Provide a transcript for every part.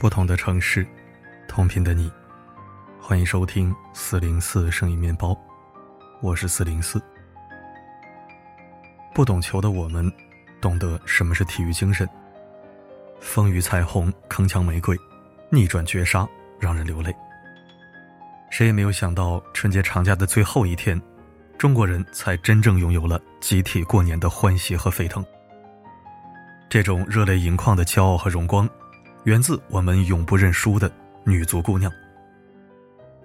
不同的城市，同频的你，欢迎收听四零四声音面包，我是四零四。不懂球的我们，懂得什么是体育精神。风雨彩虹，铿锵玫瑰，逆转绝杀，让人流泪。谁也没有想到，春节长假的最后一天，中国人才真正拥有了集体过年的欢喜和沸腾。这种热泪盈眶的骄傲和荣光。源自我们永不认输的女足姑娘。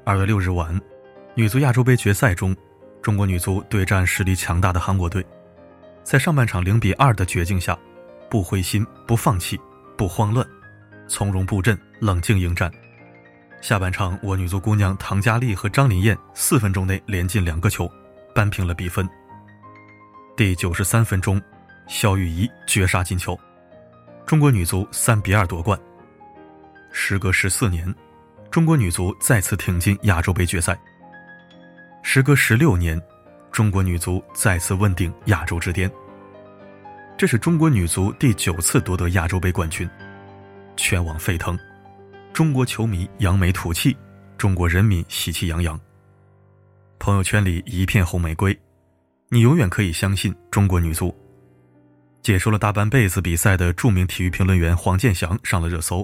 二月六日晚，女足亚洲杯决赛中，中国女足对战实力强大的韩国队，在上半场零比二的绝境下，不灰心、不放弃、不慌乱，从容布阵、冷静应战。下半场，我女足姑娘唐佳丽和张琳艳四分钟内连进两个球，扳平了比分。第九十三分钟，肖玉仪绝杀进球。中国女足三比二夺冠。时隔十四年，中国女足再次挺进亚洲杯决赛。时隔十六年，中国女足再次问鼎亚洲之巅。这是中国女足第九次夺得亚洲杯冠军，全网沸腾，中国球迷扬眉吐气，中国人民喜气洋洋，朋友圈里一片红玫瑰。你永远可以相信中国女足。解说了大半辈子比赛的著名体育评论员黄健翔上了热搜，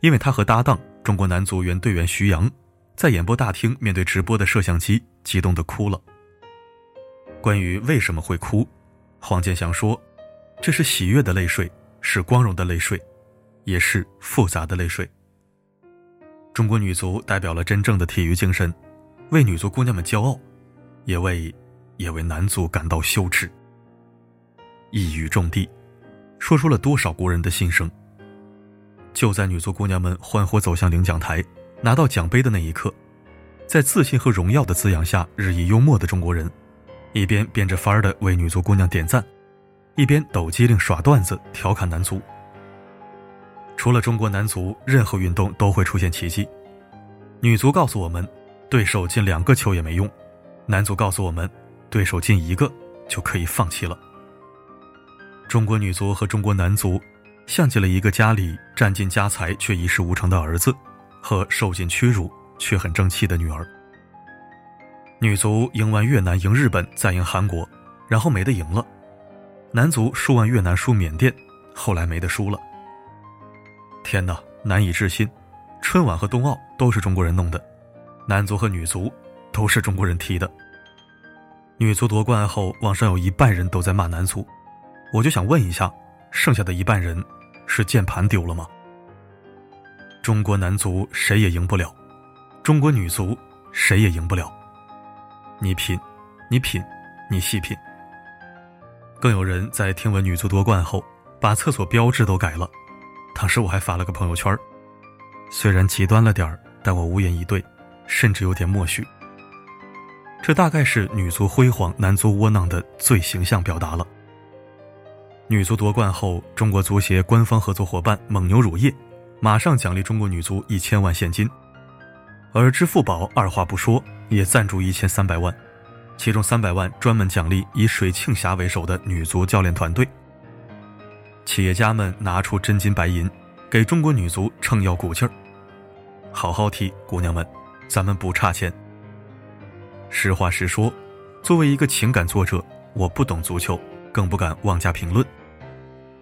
因为他和搭档中国男足原队员徐阳，在演播大厅面对直播的摄像机，激动的哭了。关于为什么会哭，黄健翔说：“这是喜悦的泪水，是光荣的泪水，也是复杂的泪水。中国女足代表了真正的体育精神，为女足姑娘们骄傲，也为也为男足感到羞耻。”一语中的，说出了多少国人的心声。就在女足姑娘们欢呼走向领奖台，拿到奖杯的那一刻，在自信和荣耀的滋养下，日益幽默的中国人，一边变着法儿的为女足姑娘点赞，一边抖机灵耍段子调侃男足。除了中国男足，任何运动都会出现奇迹。女足告诉我们，对手进两个球也没用；男足告诉我们，对手进一个就可以放弃了。中国女足和中国男足，像极了一个家里占尽家财却一事无成的儿子，和受尽屈辱却很争气的女儿。女足赢完越南，赢日本，再赢韩国，然后没得赢了；男足输完越南，输缅甸，后来没得输了。天哪，难以置信！春晚和冬奥都是中国人弄的，男足和女足都是中国人踢的。女足夺冠后，网上有一半人都在骂男足。我就想问一下，剩下的一半人是键盘丢了吗？中国男足谁也赢不了，中国女足谁也赢不了。你品，你品，你细品。更有人在听闻女足夺冠后，把厕所标志都改了。当时我还发了个朋友圈虽然极端了点儿，但我无言以对，甚至有点默许。这大概是女足辉煌、男足窝囊的最形象表达了。女足夺冠后，中国足协官方合作伙伴蒙牛乳业马上奖励中国女足一千万现金，而支付宝二话不说也赞助一千三百万，其中三百万专门奖励以水庆霞为首的女足教练团队。企业家们拿出真金白银，给中国女足撑腰鼓气儿，好好踢，姑娘们，咱们不差钱。实话实说，作为一个情感作者，我不懂足球，更不敢妄加评论。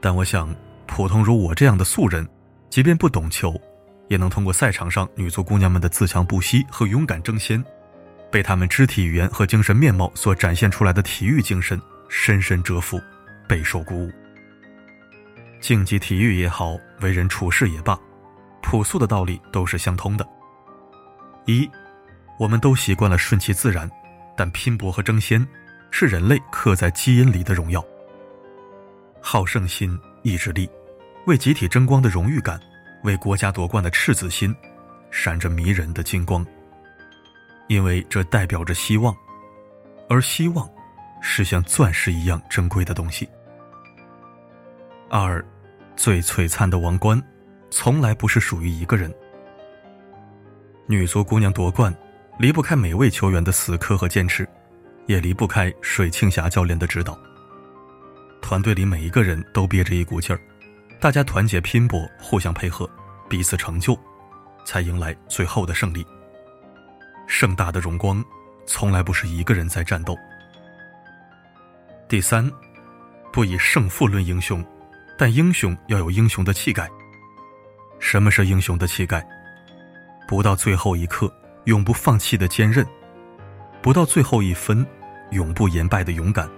但我想，普通如我这样的素人，即便不懂球，也能通过赛场上女足姑娘们的自强不息和勇敢争先，被她们肢体语言和精神面貌所展现出来的体育精神深深折服，备受鼓舞。竞技体育也好，为人处事也罢，朴素的道理都是相通的。一，我们都习惯了顺其自然，但拼搏和争先，是人类刻在基因里的荣耀。好胜心、意志力，为集体争光的荣誉感，为国家夺冠的赤子心，闪着迷人的金光。因为这代表着希望，而希望，是像钻石一样珍贵的东西。二，最璀璨的王冠，从来不是属于一个人。女足姑娘夺冠，离不开每位球员的死磕和坚持，也离不开水庆霞教练的指导。团队里每一个人都憋着一股劲儿，大家团结拼搏，互相配合，彼此成就，才迎来最后的胜利。盛大的荣光，从来不是一个人在战斗。第三，不以胜负论英雄，但英雄要有英雄的气概。什么是英雄的气概？不到最后一刻永不放弃的坚韧，不到最后一分永不言败的勇敢，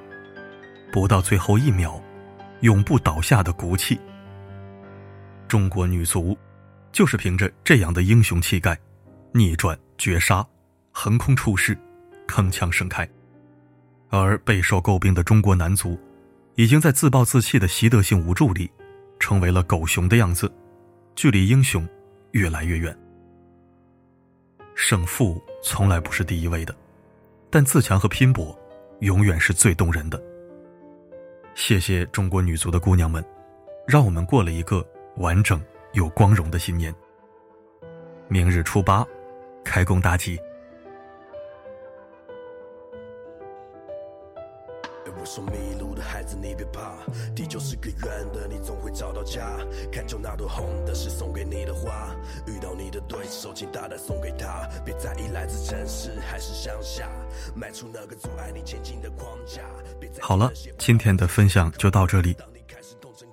不到最后一秒永不倒下的骨气。中国女足就是凭着这样的英雄气概，逆转绝杀。横空出世，铿锵盛开，而备受诟病的中国男足，已经在自暴自弃的习得性无助里，成为了狗熊的样子，距离英雄越来越远。胜负从来不是第一位的，但自强和拼搏，永远是最动人的。谢谢中国女足的姑娘们，让我们过了一个完整又光荣的新年。明日初八，开工大吉。的孩子，你别怕，地球是个圆的，你总会找到家。看中那朵红的是送给你的花，遇到你的对手，请大胆送给他。别在意来自城市还是乡下，迈出那个阻碍你前进的框架。好了，今天的分享就到这里。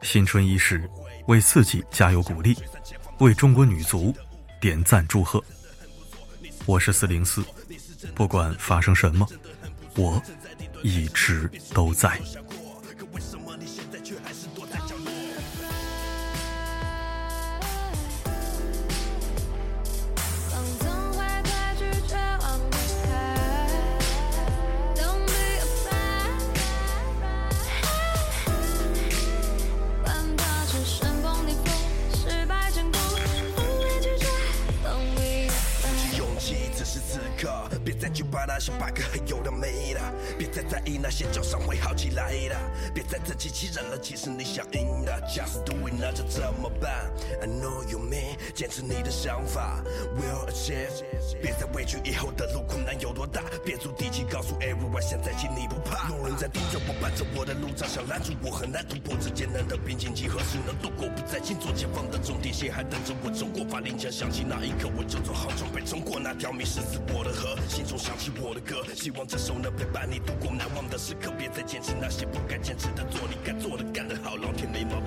新春伊始，为自己加油鼓励，为中国女足点赞祝贺。我是四零四，不管发生什么，我。一直都在。把那些 bug 还有的没的，别再在意那些旧伤会好起来的，别再自欺欺人了。其实你想赢的，Just do it，那就怎么办？I know you mean，坚持你的想法，Will achieve。别再畏惧以后的路困难有多大，别足底气告诉 everyone，现在起你不怕。路人在盯着我，伴着我的路障，想拦住我很难突破这艰难的瓶颈期，何时能度过？不再紧做前方的终点线，还等着我冲过。发令枪响起那一刻，我就做好准备冲过那条迷失自我的河，心中想。起我的歌，希望这首能陪伴你度过难忘的时刻。别再坚持那些不该坚持的，做你该做的，干得好，老天没毛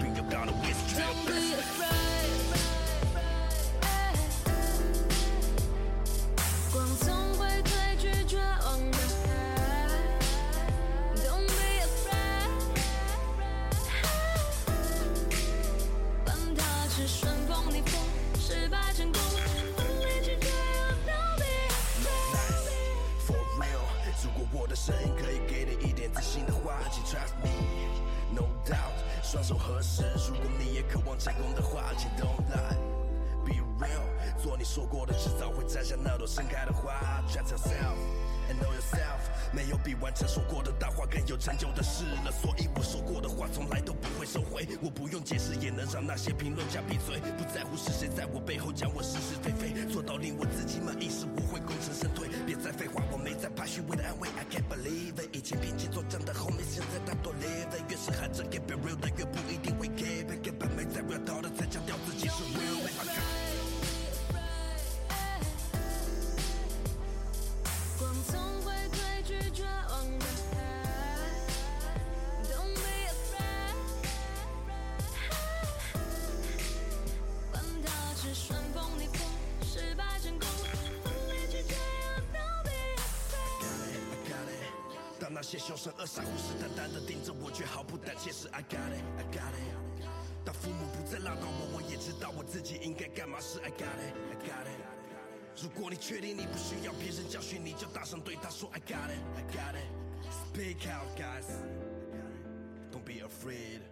成功的话，请 don't lie，be real。做你说过的，迟早会摘下那朵盛开的花。Trust yourself and know yourself。没有比完成说过的大话更有成就的事了，所以我说过的话从来都不会收回。我不用解释，也能让那些评论家闭嘴。不在乎是谁在我背后讲我是是非非，做到令我自己满意时，我会功成身退。别再废话，我没在怕虚伪的安慰。I can't believe it，以前拼劲作战的后面，现在大多 live。越是喊着 get real 的，越不一定会 keep it。根本没在 real 的，才强调自己是 real。些凶神恶煞、虎视眈眈的盯着我，却毫不胆怯时，I got it，I got it。当父母不再唠叨我，我也知道我自己应该干嘛时，I got it，I got it。如果你确定你不需要别人教训，你就大声对他说，I got it，I got it。Speak out, guys，don't be afraid。